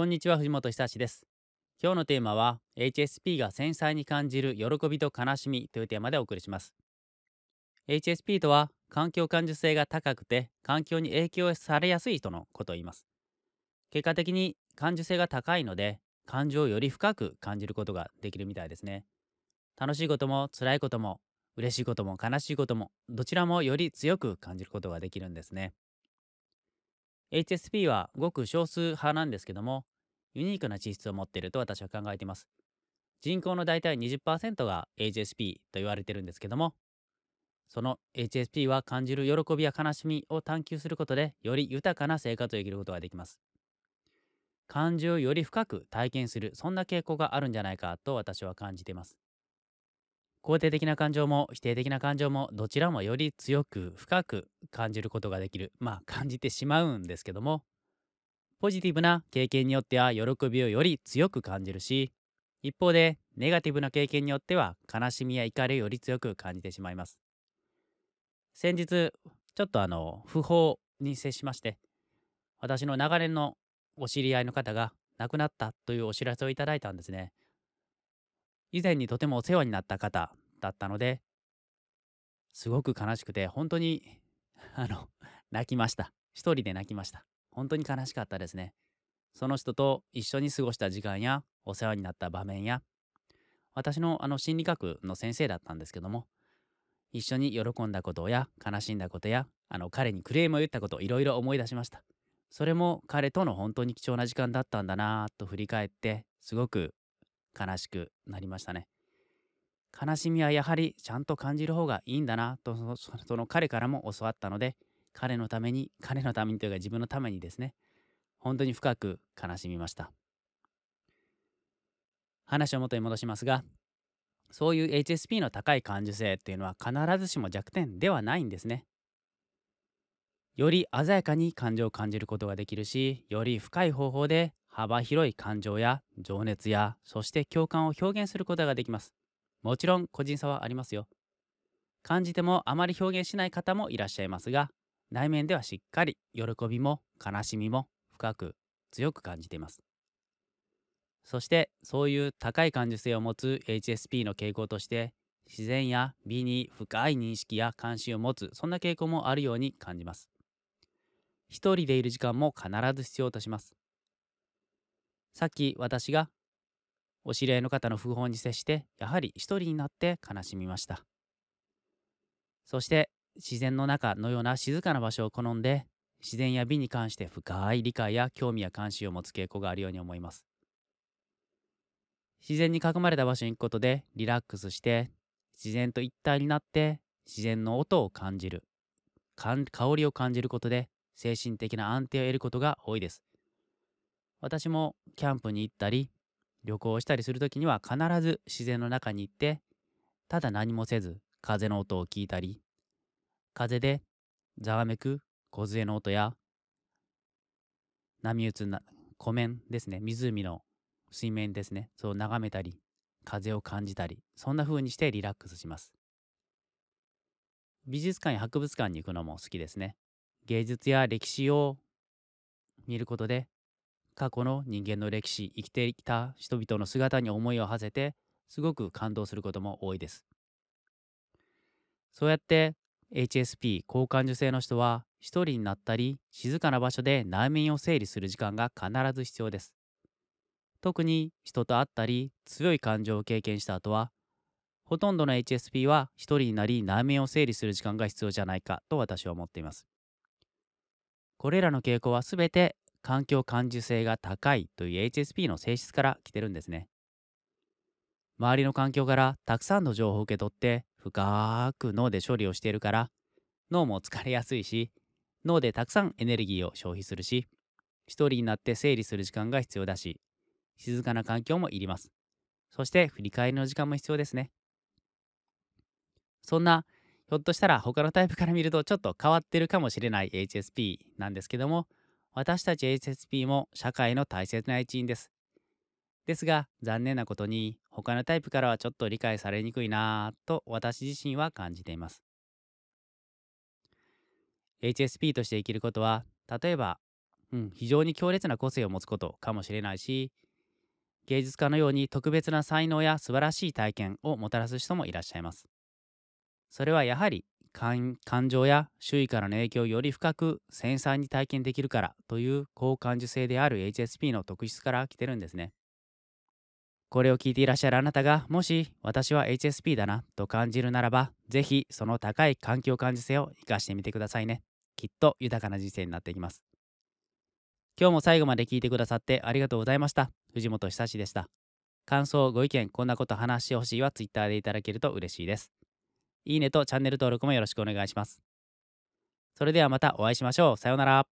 こんにちは藤本久志です。今日のテーマは HSP が繊細に感じる喜びと悲しみというテーマでお送りします。HSP とは環境感受性が高くて環境に影響されやすい人のことを言います。結果的に感受性が高いので感情をより深く感じることができるみたいですね。楽しいことも辛いことも嬉しいことも悲しいこともどちらもより強く感じることができるんですね。HSP はごく少数派なんですけども、ユニークな地質を持っていると私は考えています。人口の大体20%が HSP と言われてるんですけども、その HSP は感じる喜びや悲しみを探求することで、より豊かな生活を生きることができます。感情をより深く体験する、そんな傾向があるんじゃないかと私は感じています。肯定的な感情も否定的な感情もどちらもより強く深く感じることができるまあ感じてしまうんですけどもポジティブな経験によっては喜びをより強く感じるし一方でネガティブな経験によっては悲しみや怒りをより強く感じてしまいます。先日ちょっとあの不法に接しまして私の長年のお知り合いの方が亡くなったというお知らせをいただいたんですね。以前にとてもお世話になった方だったのですごく悲しくて本当にあの泣きました。一人で泣きました。本当に悲しかったですねその人と一緒に過ごした時間やお世話になった場面や私のあの心理学の先生だったんですけども一緒に喜んだことや悲しんだことやあの彼にクレームを言ったことをいろいろ思い出しましたそれも彼との本当に貴重な時間だったんだなぁと振り返ってすごく悲しくなりましたね。悲しみはやはりちゃんと感じる方がいいんだなとその彼からも教わったので彼のために彼のためにというか自分のためにですね本当に深く悲しみました話を元に戻しますがそういう HSP の高い感受性っていうのは必ずしも弱点ではないんですねより鮮やかに感情を感じることができるしより深い方法で幅広い感情や情熱やそして共感を表現することができます。もちろん個人差はありますよ。感じてもあまり表現しない方もいらっしゃいますが内面ではしっかり喜びも悲しみも深く強く感じています。そしてそういう高い感受性を持つ HSP の傾向として自然や美に深い認識や関心を持つそんな傾向もあるように感じます。一人でいる時間も必ず必要とします。さっき私がお知り合いの方の訃報に接してやはり一人になって悲しみましたそして自然の中のような静かな場所を好んで自然や美に関して深い理解や興味や関心を持つ傾向があるように思います。自然に囲まれた場所に行くことでリラックスして自然と一体になって自然の音を感じる。香りを感じることで精神的な安定を得ることが多いです。私もキャンプに行ったり旅行したりする時には必ず自然の中に行ってただ何もせず風の音を聞いたり風でざわめく梢の音や波打つな湖面ですね。湖の水面ですね。そう眺めたり風を感じたりそんな風にしてリラックスします。美術館や博物館に行くのも好きですね。芸術や歴史を見ることで過去の人間の歴史生きてきた人々の姿に思いを馳せてすごく感動することも多いです。そうやって HSP 高感受性の人は一人になったり静かな場所で内面を整理する時間が必ず必要です特に人と会ったり強い感情を経験した後はほとんどの HSP は一人になり内面を整理する時間が必要じゃないかと私は思っていますこれらの傾向はすべて環境感受性が高いという HSP の性質から来てるんですね。周りの環境からたくさんの情報を受け取って深く脳で処理をしているから脳も疲れやすいし脳でたくさんエネルギーを消費するし一人になって整理する時間が必要だし静かな環境もいります。そして振り返りの時間も必要ですね。そんなひょっとしたら他のタイプから見るとちょっと変わってるかもしれない HSP なんですけども私たち HSP も社会の大切な一員です。ですが残念なことに他のタイプからはちょっと理解されにくいなぁと私自身は感じています。HSP として生きることは例えばうん、非常に強烈な個性を持つことかもしれないし芸術家のように特別な才能や素晴らしい体験をもたらす人もいらっしゃいます。それはやはり感情や周囲からの影響をより深く繊細に体験できるからという高感受性である HSP の特質から来てるんですね。これを聞いていらっしゃるあなたがもし私は HSP だなと感じるならばぜひその高い環境感受性を生かしてみてくださいね。きっと豊かな人生になっていきます。今日も最後まで聞いてくださってありがとうございました。藤本久志でした。感想、ご意見、こんなこと話してほしいは Twitter でいただけると嬉しいです。いいねとチャンネル登録もよろしくお願いします。それではまたお会いしましょう。さようなら。